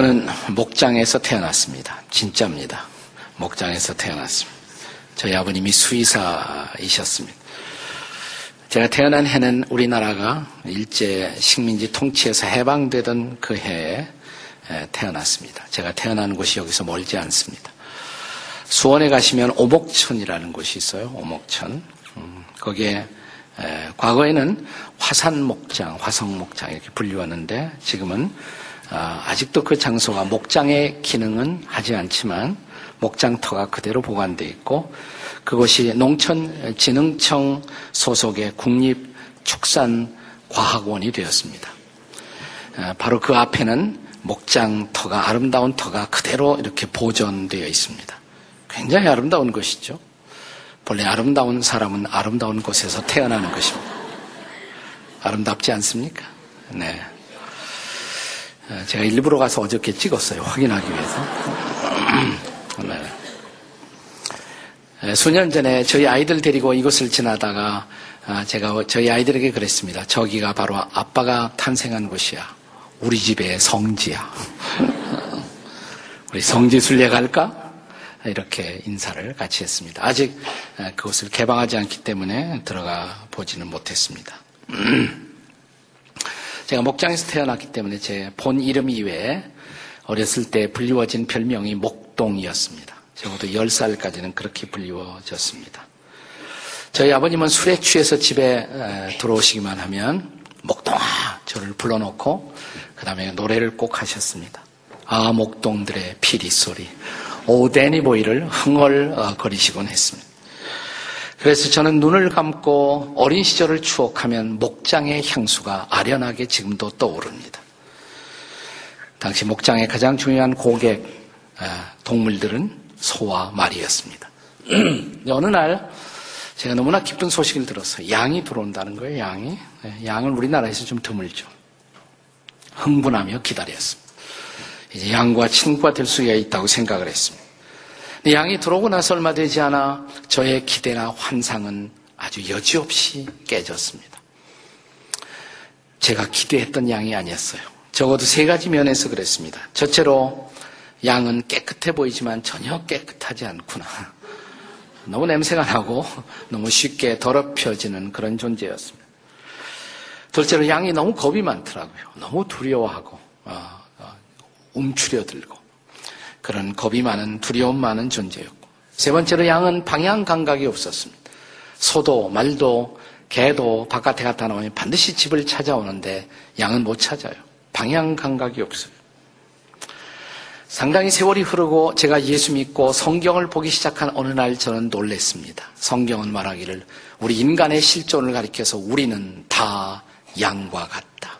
저는 목장에서 태어났습니다. 진짜입니다. 목장에서 태어났습니다. 저희 아버님이 수의사이셨습니다. 제가 태어난 해는 우리나라가 일제 식민지 통치에서 해방되던 그 해에 태어났습니다. 제가 태어난 곳이 여기서 멀지 않습니다. 수원에 가시면 오목천이라는 곳이 있어요. 오목천. 음, 거기에 과거에는 화산목장, 화성목장 이렇게 불리웠는데 지금은 아, 아직도 그 장소가 목장의 기능은 하지 않지만 목장터가 그대로 보관되어 있고 그것이 농촌진흥청 소속의 국립축산과학원이 되었습니다. 아, 바로 그 앞에는 목장터가 아름다운 터가 그대로 이렇게 보존되어 있습니다. 굉장히 아름다운 것이죠. 본래 아름다운 사람은 아름다운 곳에서 태어나는 것입니다. 아름답지 않습니까? 네. 어, 제가 일부러 가서 어저께 찍었어요. 확인하기 위해서. 네. 수년 전에 저희 아이들 데리고 이곳을 지나다가 아, 제가 저희 아이들에게 그랬습니다. 저기가 바로 아빠가 탄생한 곳이야. 우리 집의 성지야. 우리 성지 순례 갈까? 이렇게 인사를 같이 했습니다. 아직 그곳을 개방하지 않기 때문에 들어가 보지는 못했습니다. 제가 목장에서 태어났기 때문에 제 본 이름 이외에 어렸을 때 불리워진 별명이 목동이었습니다. 적어도 10살까지는 그렇게 불리워졌습니다. 저희 아버님은 술에 취해서 집에 들어오시기만 하면 목동아 저를 불러놓고 그 다음에 노래를 꼭 하셨습니다. 아 목동들의 피리 소리 오 데니보이를 흥얼거리시곤 했습니다. 그래서 저는 눈을 감고 어린 시절을 추억하면 목장의 향수가 아련하게 지금도 떠오릅니다. 당시 목장의 가장 중요한 고객 아, 동물들은 소와 말이었습니다. 어느 날 제가 너무나 기쁜 소식을 들었어요. 양이 들어온다는 거예요, 양이. 네, 양은 우리나라에서 좀 드물죠. 흥분하며 기다렸습니다. 이제 양과 친구가 될 수가 있다고 생각을 했습니다. 양이 들어오고 나서 얼마 되지 않아 저의 기대나 환상은 아주 여지없이 깨졌습니다. 제가 기대했던 양이 아니었어요. 적어도 세 가지 면에서 그랬습니다. 첫째로 양은 깨끗해 보이지만 전혀 깨끗하지 않구나. 너무 냄새가 나고 너무 쉽게 더럽혀지는 그런 존재였습니다. 둘째로 양이 너무 겁이 많더라고요. 너무 두려워하고 어, 어, 움츠려들고 그런 겁이 많은 두려움 많은 존재였고 세 번째로 양은 방향 감각이 없었습니다. 소도 말도 개도 바깥에 갔다 나오면 반드시 집을 찾아오는데 양은 못 찾아요. 방향 감각이 없어요. 상당히 세월이 흐르고 제가 예수 믿고 성경을 보기 시작한 어느 날 저는 놀랬습니다. 성경은 말하기를 우리 인간의 실존을 가리켜서 우리는 다 양과 같다.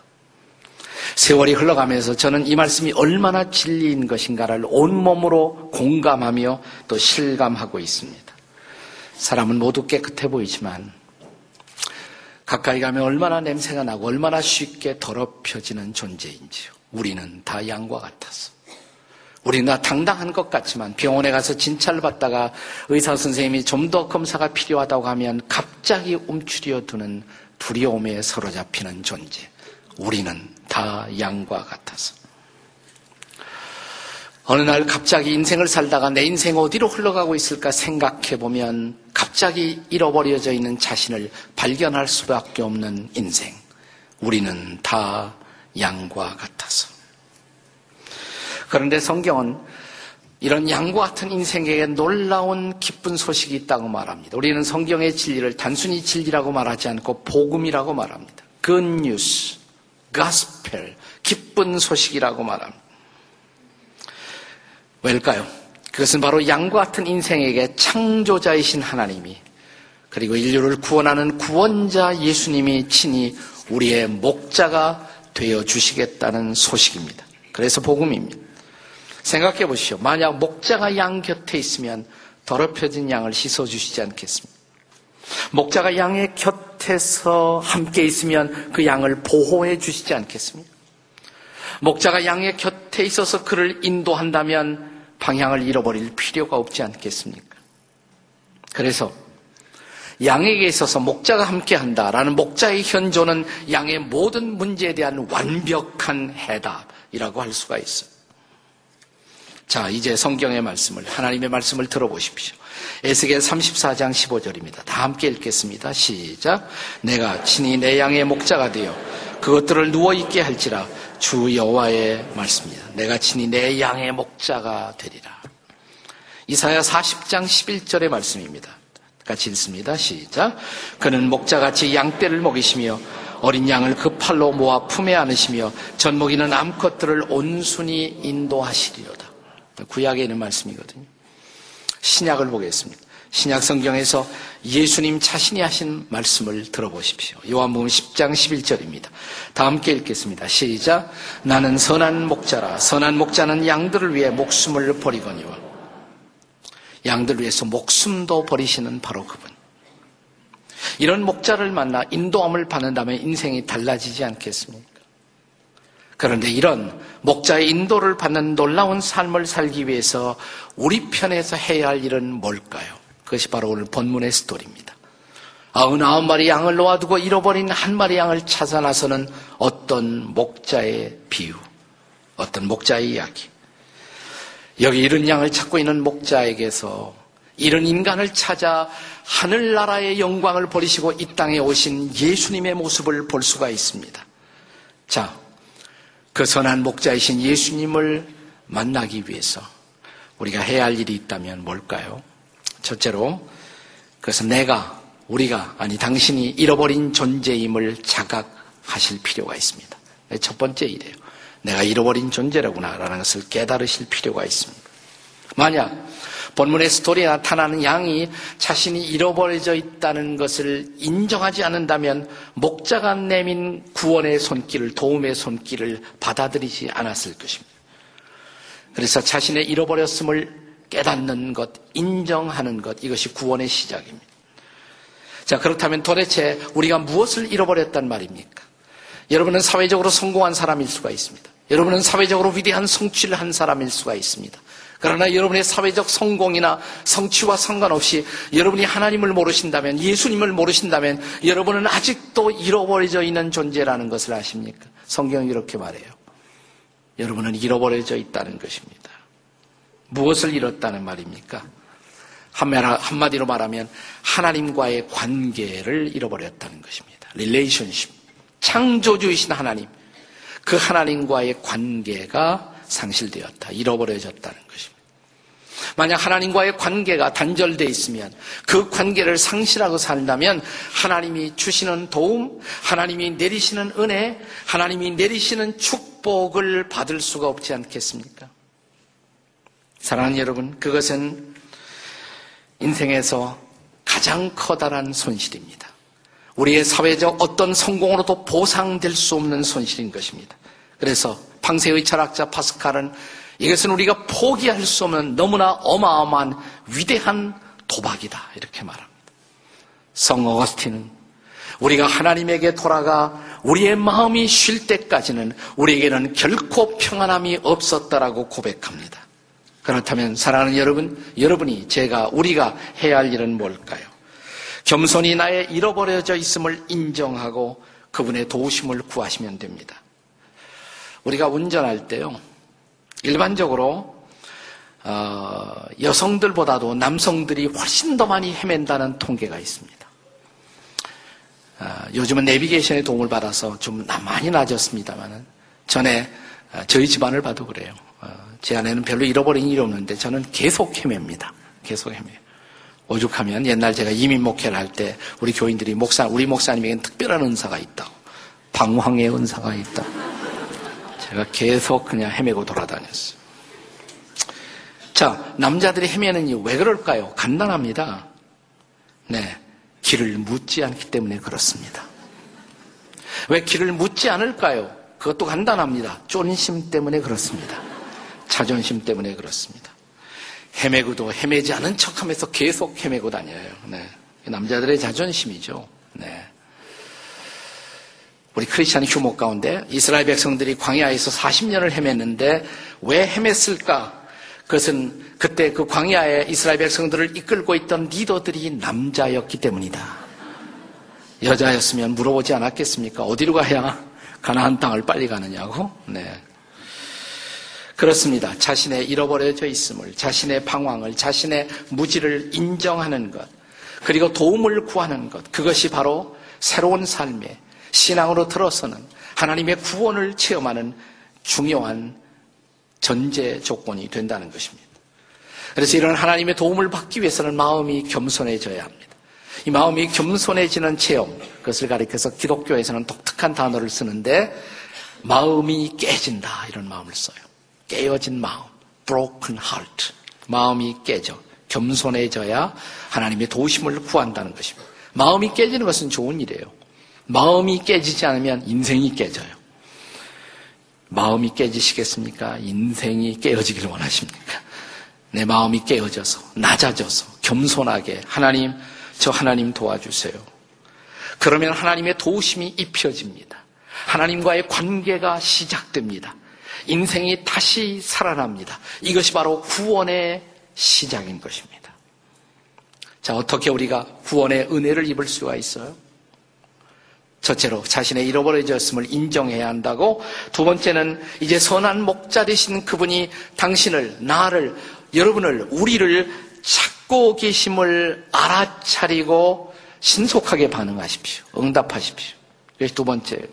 세월이 흘러가면서 저는 이 말씀이 얼마나 진리인 것인가를 온몸으로 공감하며 또 실감하고 있습니다. 사람은 모두 깨끗해 보이지만 가까이 가면 얼마나 냄새가 나고 얼마나 쉽게 더럽혀지는 존재인지요. 우리는 다 양과 같아서. 우리는 다 당당한 것 같지만 병원에 가서 진찰을 받다가 의사 선생님이 좀 더 검사가 필요하다고 하면 갑자기 움츠려 두는 두려움에 사로잡히는 존재. 우리는 다 양과 같아서. 어느 날 갑자기 인생을 살다가 내 인생 어디로 흘러가고 있을까 생각해 보면 갑자기 잃어버려져 있는 자신을 발견할 수밖에 없는 인생. 우리는 다 양과 같아서. 그런데 성경은 이런 양과 같은 인생에게 놀라운 기쁜 소식이 있다고 말합니다. 우리는 성경의 진리를 단순히 진리라고 말하지 않고 복음이라고 말합니다. Gospel, 기쁜 소식이라고 말합니다. 왜일까요? 그것은 바로 양과 같은 인생에게 창조자이신 하나님이 그리고 인류를 구원하는 구원자 예수님이 친히 우리의 목자가 되어 주시겠다는 소식입니다. 그래서 복음입니다. 생각해 보시오. 만약 목자가 양 곁에 있으면 더럽혀진 양을 씻어 주시지 않겠습니까? 목자가 양의 곁 에서 함께 있으면 그 양을 보호해 주시지 않겠습니까? 목자가 양의 곁에 있어서 그를 인도한다면 방향을 잃어버릴 필요가 없지 않겠습니까? 그래서 양에게 있어서 목자가 함께 한다라는 목자의 현존은 양의 모든 문제에 대한 완벽한 해답이라고 할 수가 있어요. 자, 이제 성경의 말씀을, 하나님의 말씀을 들어보십시오. 에스겔 34장 15절입니다. 다 함께 읽겠습니다. 시작. 내가 친히 내 양의 목자가 되어 그것들을 누워 있게 할지라 주 여호와의 말씀입니다. 내가 친히 내 양의 목자가 되리라. 이사야 40장 11절의 말씀입니다. 같이 읽습니다. 시작. 그는 목자같이 양떼를 먹이시며 어린 양을 그 팔로 모아 품에 안으시며 젖먹이는 암컷들을 온순히 인도하시리로다. 구약에 있는 말씀이거든요. 신약을 보겠습니다. 신약 성경에서 예수님 자신이 하신 말씀을 들어보십시오. 요한복음 10장 11절입니다. 다 함께 읽겠습니다. 시작. 나는 선한 목자라. 선한 목자는 양들을 위해 목숨을 버리거니와 양들 을 위해서 목숨도 버리시는 바로 그분. 이런 목자를 만나 인도함을 받는다면 인생이 달라지지 않겠습니까? 그런데 이런 목자의 인도를 받는 놀라운 삶을 살기 위해서 우리 편에서 해야 할 일은 뭘까요? 그것이 바로 오늘 본문의 스토리입니다. 아흔아홉 마리 양을 놓아두고 잃어버린 한 마리 양을 찾아 나서는 어떤 목자의 비유, 어떤 목자의 이야기. 여기 이런 양을 찾고 있는 목자에게서 이런 인간을 찾아 하늘나라의 영광을 버리시고 이 땅에 오신 예수님의 모습을 볼 수가 있습니다. 자, 그 선한 목자이신 예수님을 만나기 위해서 우리가 해야 할 일이 있다면 뭘까요? 첫째로, 그래서 내가, 우리가, 아니, 당신이 잃어버린 존재임을 자각하실 필요가 있습니다. 첫 번째 일이에요. 내가 잃어버린 존재라구나라는 것을 깨달으실 필요가 있습니다. 만약 본문의 스토리에 나타나는 양이 자신이 잃어버려져 있다는 것을 인정하지 않는다면 목자가 내민 구원의 손길을 도움의 손길을 받아들이지 않았을 것입니다. 그래서 자신의 잃어버렸음을 깨닫는 것, 인정하는 것 이것이 구원의 시작입니다. 자 그렇다면 도대체 우리가 무엇을 잃어버렸단 말입니까? 여러분은 사회적으로 성공한 사람일 수가 있습니다. 여러분은 사회적으로 위대한 성취를 한 사람일 수가 있습니다. 그러나 여러분의 사회적 성공이나 성취와 상관없이 여러분이 하나님을 모르신다면, 예수님을 모르신다면 여러분은 아직도 잃어버려져 있는 존재라는 것을 아십니까? 성경이 이렇게 말해요. 여러분은 잃어버려져 있다는 것입니다. 무엇을 잃었다는 말입니까? 한마디로 말하면 하나님과의 관계를 잃어버렸다는 것입니다. 릴레이션십. 창조주이신 하나님. 그 하나님과의 관계가 상실되었다. 잃어버려졌다는 것입니다. 만약 하나님과의 관계가 단절되어 있으면 그 관계를 상실하고 산다면 하나님이 주시는 도움, 하나님이 내리시는 은혜, 하나님이 내리시는 축복을 받을 수가 없지 않겠습니까? 사랑하는 여러분, 그것은 인생에서 가장 커다란 손실입니다. 우리의 사회적 어떤 성공으로도 보상될 수 없는 손실인 것입니다. 그래서 방세의 철학자 파스칼은 이것은 우리가 포기할 수 없는 너무나 어마어마한 위대한 도박이다. 이렇게 말합니다. 성 어거스틴은 우리가 하나님에게 돌아가 우리의 마음이 쉴 때까지는 우리에게는 결코 평안함이 없었다라고 고백합니다. 그렇다면 사랑하는 여러분, 여러분이 제가 우리가 해야 할 일은 뭘까요? 겸손히 나의 잃어버려져 있음을 인정하고 그분의 도우심을 구하시면 됩니다. 우리가 운전할 때요, 일반적으로 어, 여성들보다도 남성들이 훨씬 더 많이 헤맨다는 통계가 있습니다. 어, 요즘은 내비게이션의 도움을 받아서 좀 많이 낮았습니다만은 전에 어, 저희 집안을 봐도 그래요. 어, 제 아내는 별로 잃어버린 일이 없는데 저는 계속 헤맵니다. 계속 헤매요. 오죽하면 옛날 제가 이민 목회를 할 때 우리 교인들이 목사, 우리 목사님에게는 특별한 은사가 있다고. 방황의 은사가 있다. 제가 계속 그냥 헤매고 돌아다녔어요. 자, 남자들이 헤매는 이유 왜 그럴까요? 간단합니다. 네. 길을 묻지 않기 때문에 그렇습니다. 왜 길을 묻지 않을까요? 그것도 간단합니다. 쫀심 때문에 그렇습니다. 자존심 때문에 그렇습니다. 헤매고도 헤매지 않은 척 하면서 계속 헤매고 다녀요. 네. 남자들의 자존심이죠. 네. 우리 크리스찬 휴목 가운데 이스라엘 백성들이 광야에서 40년을 헤맸는데 왜 헤맸을까? 그것은 그때 그 광야에 이스라엘 백성들을 이끌고 있던 리더들이 남자였기 때문이다. 여자였으면 물어보지 않았겠습니까? 어디로 가야 가나안 땅을 빨리 가느냐고? 네. 그렇습니다. 자신의 잃어버려져 있음을, 자신의 방황을, 자신의 무지를 인정하는 것, 그리고 도움을 구하는 것, 그것이 바로 새로운 삶의 신앙으로 들어서는 하나님의 구원을 체험하는 중요한 전제 조건이 된다는 것입니다. 그래서 이런 하나님의 도움을 받기 위해서는 마음이 겸손해져야 합니다. 이 마음이 겸손해지는 체험, 그것을 가리켜서 기독교에서는 독특한 단어를 쓰는데 마음이 깨진다 이런 마음을 써요. 깨어진 마음, broken heart. 마음이 깨져 겸손해져야 하나님의 도심을 구한다는 것입니다. 마음이 깨지는 것은 좋은 일이에요. 마음이 깨지지 않으면 인생이 깨져요. 마음이 깨지시겠습니까? 인생이 깨어지기를 원하십니까? 내 마음이 깨어져서 낮아져서 겸손하게 하나님 저 하나님 도와주세요. 그러면 하나님의 도우심이 입혀집니다. 하나님과의 관계가 시작됩니다. 인생이 다시 살아납니다. 이것이 바로 구원의 시작인 것입니다. 자, 어떻게 우리가 구원의 은혜를 입을 수가 있어요? 첫째로 자신의 잃어버려졌음을 인정해야 한다고 두 번째는 이제 선한 목자 되신 그분이 당신을 나를 여러분을 우리를 찾고 계심을 알아차리고 신속하게 반응하십시오. 응답하십시오. 이것이 두 번째.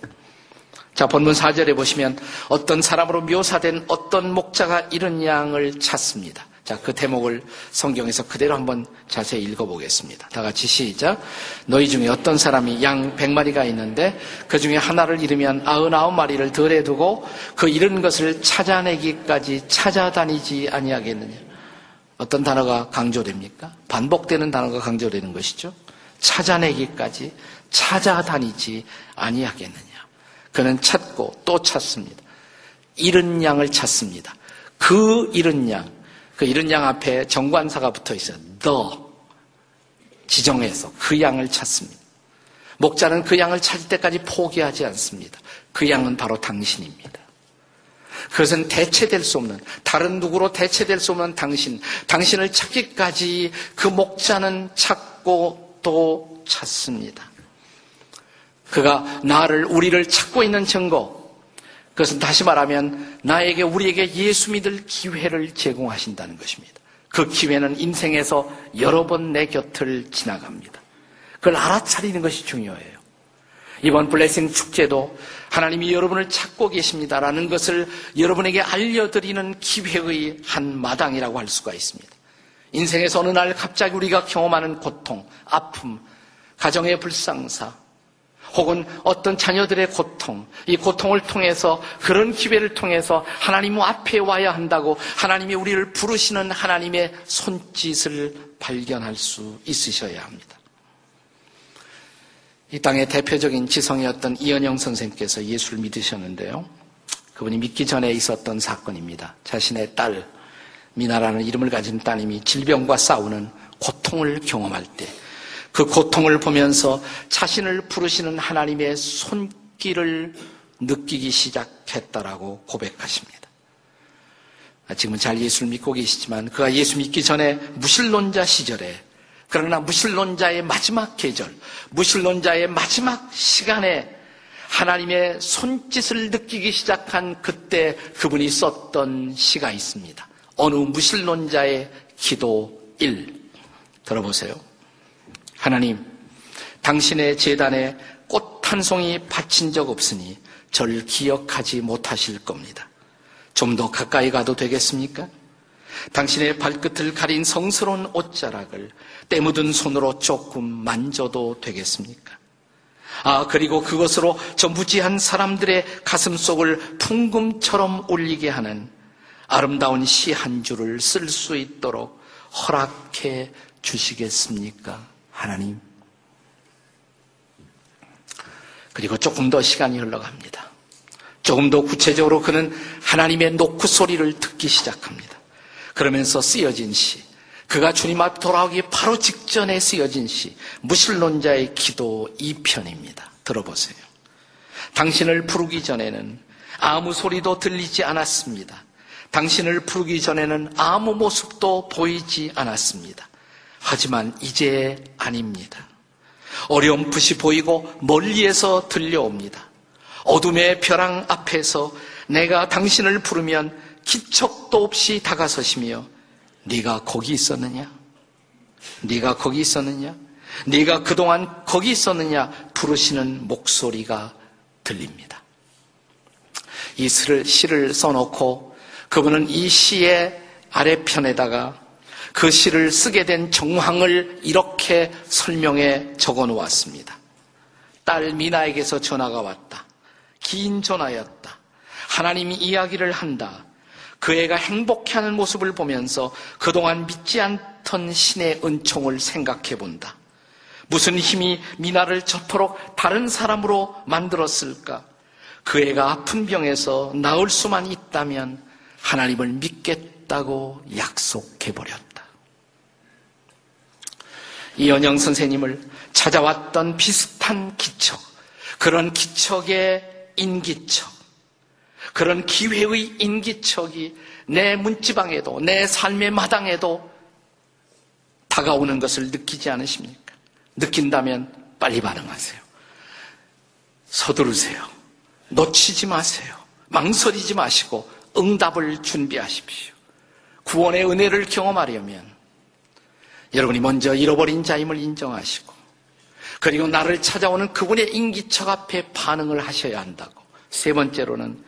자, 본문 4절에 보시면 어떤 사람으로 묘사된 어떤 목자가 이런 양을 찾습니다. 자, 그 대목을 성경에서 그대로 한번 자세히 읽어보겠습니다. 다 같이 시작. 너희 중에 어떤 사람이 양 100마리가 있는데 그 중에 하나를 잃으면 99마리를 덜에 두고 그 잃은 것을 찾아내기까지 찾아다니지 아니하겠느냐. 어떤 단어가 강조됩니까? 반복되는 단어가 강조되는 것이죠. 찾아내기까지 찾아다니지 아니하겠느냐. 그는 찾고 또 찾습니다. 잃은 양을 찾습니다. 그 잃은 양, 그 잃은 양 앞에 정관사가 붙어 있어요. 더 지정해서 그 양을 찾습니다. 목자는 그 양을 찾을 때까지 포기하지 않습니다. 그 양은 바로 당신입니다. 그것은 대체될 수 없는 다른 누구로 대체될 수 없는 당신, 당신을 찾기까지 그 목자는 찾고 또 찾습니다. 그가 나를 우리를 찾고 있는 증거, 그것은 다시 말하면 나에게 우리에게 예수 믿을 기회를 제공하신다는 것입니다. 그 기회는 인생에서 여러 번 내 곁을 지나갑니다. 그걸 알아차리는 것이 중요해요. 이번 블레싱 축제도 하나님이 여러분을 찾고 계십니다라는 것을 여러분에게 알려드리는 기회의 한 마당이라고 할 수가 있습니다. 인생에서 어느 날 갑자기 우리가 경험하는 고통, 아픔, 가정의 불상사, 혹은 어떤 자녀들의 고통, 이 고통을 통해서 그런 기회를 통해서 하나님 앞에 와야 한다고 하나님이 우리를 부르시는 하나님의 손짓을 발견할 수 있으셔야 합니다. 이 땅의 대표적인 지성이었던 이현영 선생님께서 예수를 믿으셨는데요. 그분이 믿기 전에 있었던 사건입니다. 자신의 딸, 미나라는 이름을 가진 따님이 질병과 싸우는 고통을 경험할 때, 그 고통을 보면서 자신을 부르시는 하나님의 손길을 느끼기 시작했다라고 고백하십니다. 지금은 잘 예수를 믿고 계시지만 그가 예수 믿기 전에 무신론자 시절에 그러나 무신론자의 마지막 계절, 무신론자의 마지막 시간에 하나님의 손짓을 느끼기 시작한 그때 그분이 썼던 시가 있습니다. 어느 무신론자의 기도 1. 들어보세요. 하나님, 당신의 재단에 꽃 한 송이 바친 적 없으니 절 기억하지 못하실 겁니다. 좀 더 가까이 가도 되겠습니까? 당신의 발끝을 가린 성스러운 옷자락을 때 묻은 손으로 조금 만져도 되겠습니까? 아, 그리고 그것으로 저 무지한 사람들의 가슴 속을 풍금처럼 울리게 하는 아름다운 시 한 줄을 쓸 수 있도록 허락해 주시겠습니까? 하나님. 그리고 조금 더 시간이 흘러갑니다. 조금 더 구체적으로 그는 하나님의 노크 소리를 듣기 시작합니다. 그러면서 쓰여진 시, 그가 주님 앞 돌아오기 바로 직전에 쓰여진 시, 무신론자의 기도 2편입니다. 들어보세요. 당신을 부르기 전에는 아무 소리도 들리지 않았습니다. 당신을 부르기 전에는 아무 모습도 보이지 않았습니다. 하지만 이제 아닙니다. 어려움풋이 보이고 멀리에서 들려옵니다. 어둠의 벼랑 앞에서 내가 당신을 부르면 기척도 없이 다가서시며 네가 거기 있었느냐? 네가 거기 있었느냐? 네가 그동안 거기 있었느냐? 부르시는 목소리가 들립니다. 이 시를 써놓고 그분은 이 시의 아래편에다가 그 시를 쓰게 된 정황을 이렇게 설명해 적어 놓았습니다. 딸 미나에게서 전화가 왔다. 긴 전화였다. 하나님이 이야기를 한다. 그 애가 행복해하는 모습을 보면서 그동안 믿지 않던 신의 은총을 생각해 본다. 무슨 힘이 미나를 저토록 다른 사람으로 만들었을까? 그 애가 아픈 병에서 나을 수만 있다면 하나님을 믿겠다고 약속해 버렸다. 이연영 선생님을 찾아왔던 비슷한 기척, 그런 기척의 인기척, 그런 기회의 인기척이 내 문지방에도, 내 삶의 마당에도 다가오는 것을 느끼지 않으십니까? 느낀다면 빨리 반응하세요. 서두르세요. 놓치지 마세요. 망설이지 마시고 응답을 준비하십시오. 구원의 은혜를 경험하려면 여러분이 먼저 잃어버린 자임을 인정하시고 그리고 나를 찾아오는 그분의 인기척 앞에 반응을 하셔야 한다고. 세 번째로는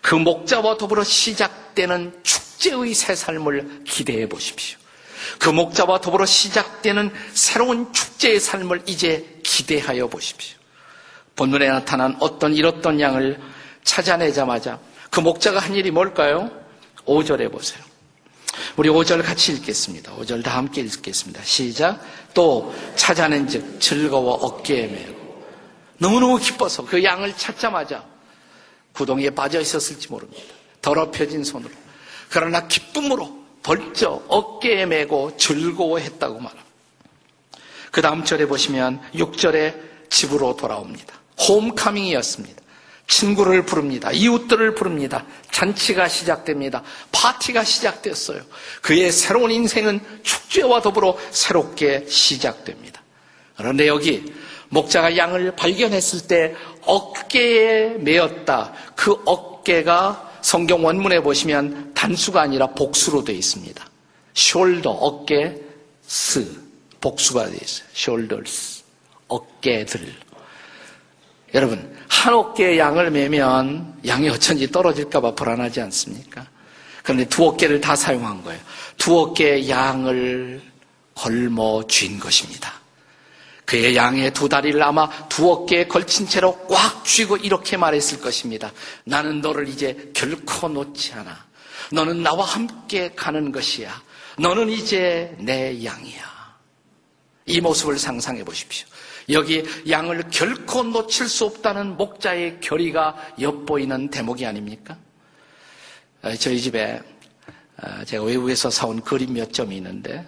그 목자와 더불어 시작되는 축제의 새 삶을 기대해 보십시오. 그 목자와 더불어 시작되는 새로운 축제의 삶을 이제 기대하여 보십시오. 본문에 나타난 어떤 잃었던 양을 찾아내자마자 그 목자가 한 일이 뭘까요? 5절에 보세요. 우리 5절 같이 읽겠습니다. 5절 다 함께 읽겠습니다. 시작. 또 찾아낸 즉 즐거워 어깨에 메고 너무너무 기뻐서 그 양을 찾자마자 구덩이에 빠져 있었을지 모릅니다. 더럽혀진 손으로. 그러나 기쁨으로 벌쩍 어깨에 메고 즐거워했다고 말합니다. 그 다음 절에 보시면 6절에 집으로 돌아옵니다. 홈카밍이었습니다. 친구를 부릅니다. 이웃들을 부릅니다. 잔치가 시작됩니다. 파티가 시작됐어요. 그의 새로운 인생은 축제와 더불어 새롭게 시작됩니다. 그런데 여기 목자가 양을 발견했을 때 어깨에 메었다. 그 어깨가 성경 원문에 보시면 단수가 아니라 복수로 되어 있습니다. shoulder, 어깨, s, 복수가 되어 있어요. Shoulders, 어깨들. 여러분, 한 어깨에 양을 메면 양이 어쩐지 떨어질까봐 불안하지 않습니까? 그런데 두 어깨를 다 사용한 거예요. 두 어깨에 양을 걸머쥔 것입니다. 그의 양의 두 다리를 아마 두 어깨에 걸친 채로 꽉 쥐고 이렇게 말했을 것입니다. 나는 너를 이제 결코 놓지 않아. 너는 나와 함께 가는 것이야. 너는 이제 내 양이야. 이 모습을 상상해 보십시오. 여기 양을 결코 놓칠 수 없다는 목자의 결의가 엿보이는 대목이 아닙니까? 어, 저희 집에 어, 제가 외국에서 사온 그림 몇 점이 있는데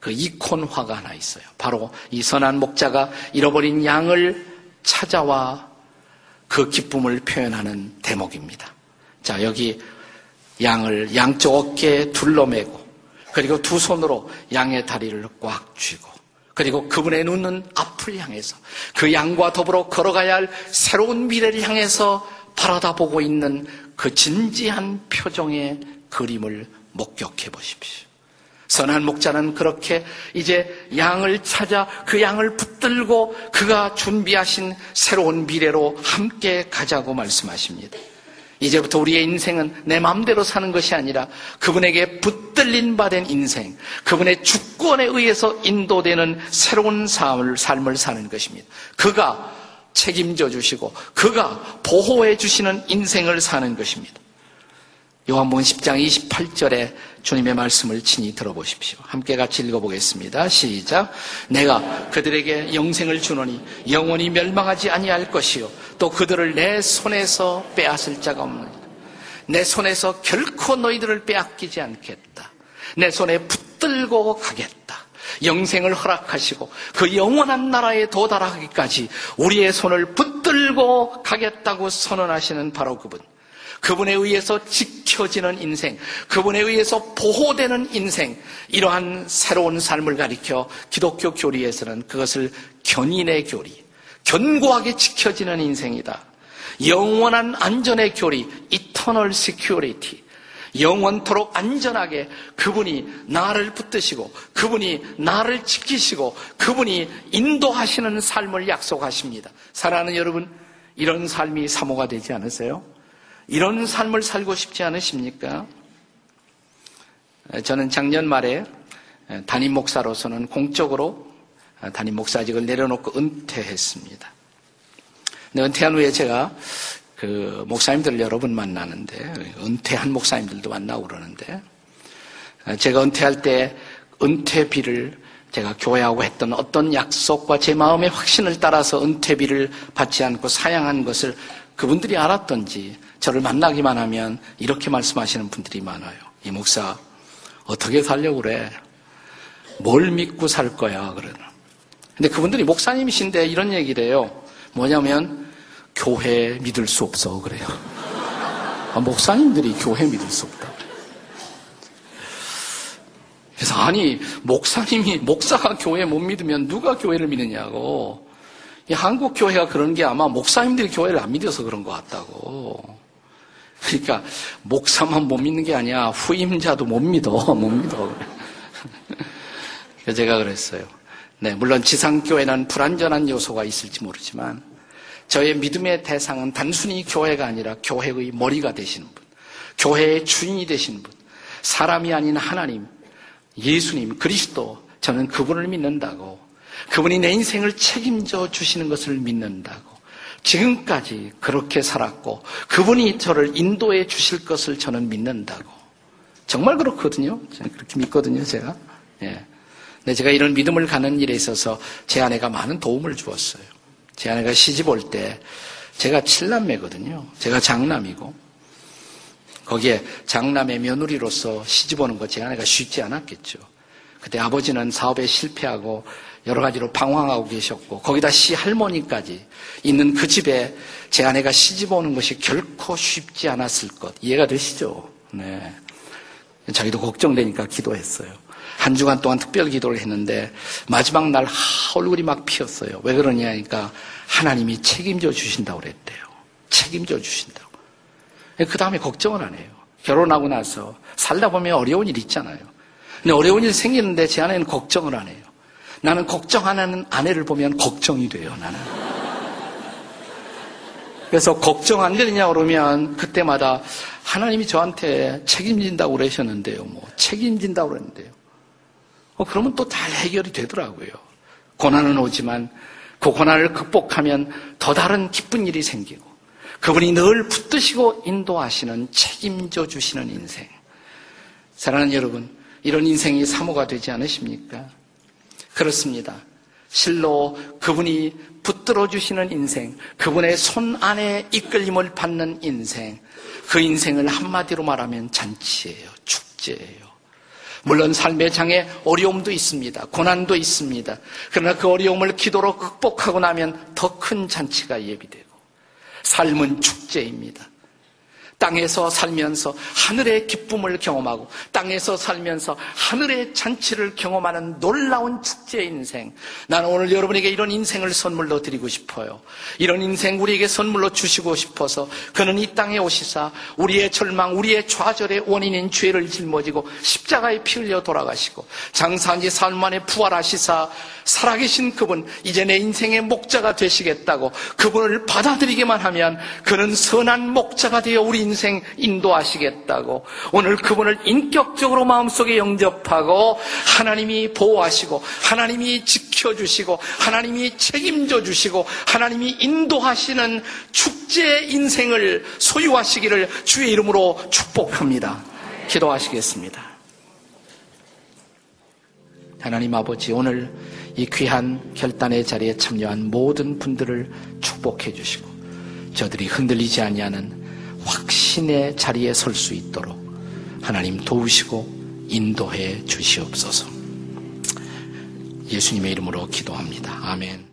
그 이콘화가 하나 있어요. 바로 이 선한 목자가 잃어버린 양을 찾아와 그 기쁨을 표현하는 대목입니다. 자, 여기 양을 양쪽 어깨에 둘러매고 그리고 두 손으로 양의 다리를 꽉 쥐고 그리고 그분의 눈은 앞을 향해서 그 양과 더불어 걸어가야 할 새로운 미래를 향해서 바라다보고 있는 그 진지한 표정의 그림을 목격해 보십시오. 선한 목자는 그렇게 이제 양을 찾아 그 양을 붙들고 그가 준비하신 새로운 미래로 함께 가자고 말씀하십니다. 이제부터 우리의 인생은 내 마음대로 사는 것이 아니라 그분에게 붙들린 바 된 인생, 그분의 주권에 의해서 인도되는 새로운 삶을, 삶을 사는 것입니다. 그가 책임져 주시고 그가 보호해 주시는 인생을 사는 것입니다. 요한복음 10장 28절에 주님의 말씀을 친히 들어보십시오. 함께 같이 읽어보겠습니다. 시작. 내가 그들에게 영생을 주노니 영원히 멸망하지 아니할 것이요 또 그들을 내 손에서 빼앗을 자가 없느니라. 내 손에서 결코 너희들을 빼앗기지 않겠다. 내 손에 붙들고 가겠다. 영생을 허락하시고 그 영원한 나라에 도달하기까지 우리의 손을 붙들고 가겠다고 선언하시는 바로 그분. 그분에 의해서 지켜지는 인생, 그분에 의해서 보호되는 인생, 이러한 새로운 삶을 가리켜 기독교 교리에서는 그것을 견인의 교리, 견고하게 지켜지는 인생이다. 영원한 안전의 교리, eternal security. 영원토록 안전하게 그분이 나를 붙드시고 그분이 나를 지키시고 그분이 인도하시는 삶을 약속하십니다. 사랑하는 여러분, 이런 삶이 사모가 되지 않으세요? 이런 삶을 살고 싶지 않으십니까? 저는 작년 말에 담임 목사로서는 공적으로 담임 목사직을 내려놓고 은퇴했습니다. 은퇴한 후에 제가 그 목사님들 여러 분 만나는데 은퇴한 목사님들도 만나고 그러는데 제가 은퇴할 때 은퇴비를 제가 교회하고 했던 어떤 약속과 제 마음의 확신을 따라서 은퇴비를 받지 않고 사양한 것을 그분들이 알았던지 저를 만나기만 하면 이렇게 말씀하시는 분들이 많아요. 이 목사 어떻게 살려고 그래? 뭘 믿고 살 거야? 그러나. 근데 그분들이 목사님이신데 이런 얘기를 해요. 뭐냐면 교회 믿을 수 없어 그래요. 아, 목사님들이 교회 믿을 수 없다. 그래서 아니 목사님이 목사가 교회 못 믿으면 누가 교회를 믿느냐고. 이 한국 교회가 그런 게 아마 목사님들이 교회를 안 믿어서 그런 것 같다고. 그러니까 목사만 못 믿는 게 아니야 후임자도 못 믿어 못 믿어. 제가 그랬어요. 네 물론 지상교회는 불완전한 요소가 있을지 모르지만 저의 믿음의 대상은 단순히 교회가 아니라 교회의 머리가 되시는 분, 교회의 주인이 되시는 분, 사람이 아닌 하나님, 예수님, 그리스도, 저는 그분을 믿는다고, 그분이 내 인생을 책임져 주시는 것을 믿는다고, 지금까지 그렇게 살았고, 그분이 저를 인도해 주실 것을 저는 믿는다고. 정말 그렇거든요. 그렇게 믿거든요, 제가. 예. 근데 제가 이런 믿음을 가는 일에 있어서 제 아내가 많은 도움을 주었어요. 제 아내가 시집 올 때 제가 칠남매거든요. 제가 장남이고 거기에 장남의 며느리로서 시집 오는 거 제 아내가 쉽지 않았겠죠. 그때 아버지는 사업에 실패하고 여러 가지로 방황하고 계셨고 거기다 시 할머니까지 있는 그 집에 제 아내가 시집 오는 것이 결코 쉽지 않았을 것 이해가 되시죠? 네. 자기도 걱정되니까 기도했어요. 한 주간 동안 특별 기도를 했는데 마지막 날 얼굴이 막 피었어요. 왜 그러냐니까 하나님이 책임져 주신다고 그랬대요. 책임져 주신다고. 그 다음에 걱정을 안 해요. 결혼하고 나서 살다 보면 어려운 일 있잖아요. 근데 어려운 일 생기는데 제 아내는 걱정을 안 해요. 나는 걱정 안 하는 아내를 보면 걱정이 돼요, 나는. 그래서 걱정 안 되느냐 그러면 그때마다 하나님이 저한테 책임진다고 그러셨는데요. 뭐 책임진다고 그랬는데요. 어, 그러면 또잘 해결이 되더라고요. 고난은 오지만 그 고난을 극복하면 더 다른 기쁜 일이 생기고 그분이 늘 붙드시고 인도하시는 책임져 주시는 인생. 사랑하는 여러분, 이런 인생이 사모가 되지 않으십니까? 그렇습니다. 실로 그분이 붙들어 주시는 인생, 그분의 손 안에 이끌림을 받는 인생, 그 인생을 한마디로 말하면 잔치예요. 축제예요. 물론 삶의 장에 어려움도 있습니다. 고난도 있습니다. 그러나 그 어려움을 기도로 극복하고 나면 더 큰 잔치가 예비되고 삶은 축제입니다. 땅에서 살면서 하늘의 기쁨을 경험하고 땅에서 살면서 하늘의 잔치를 경험하는 놀라운 축제 인생. 나는 오늘 여러분에게 이런 인생을 선물로 드리고 싶어요. 이런 인생 우리에게 선물로 주시고 싶어서 그는 이 땅에 오시사 우리의 절망, 우리의 좌절의 원인인 죄를 짊어지고 십자가에 피 흘려 돌아가시고 장사한 지 사흘 만에 부활하시사 살아계신 그분, 이제 내 인생의 목자가 되시겠다고 그분을 받아들이기만 하면 그는 선한 목자가 되어 우리 인생 인도하시겠다고 오늘 그분을 인격적으로 마음속에 영접하고 하나님이 보호하시고 하나님이 지켜주시고 하나님이 책임져 주시고 하나님이 인도하시는 축제 인생을 소유하시기를 주의 이름으로 축복합니다. 기도하시겠습니다. 하나님 아버지 오늘 이 귀한 결단의 자리에 참여한 모든 분들을 축복해 주시고 저들이 흔들리지 아니하는 확신의 자리에 설 수 있도록 하나님 도우시고 인도해 주시옵소서. 예수님의 이름으로 기도합니다. 아멘.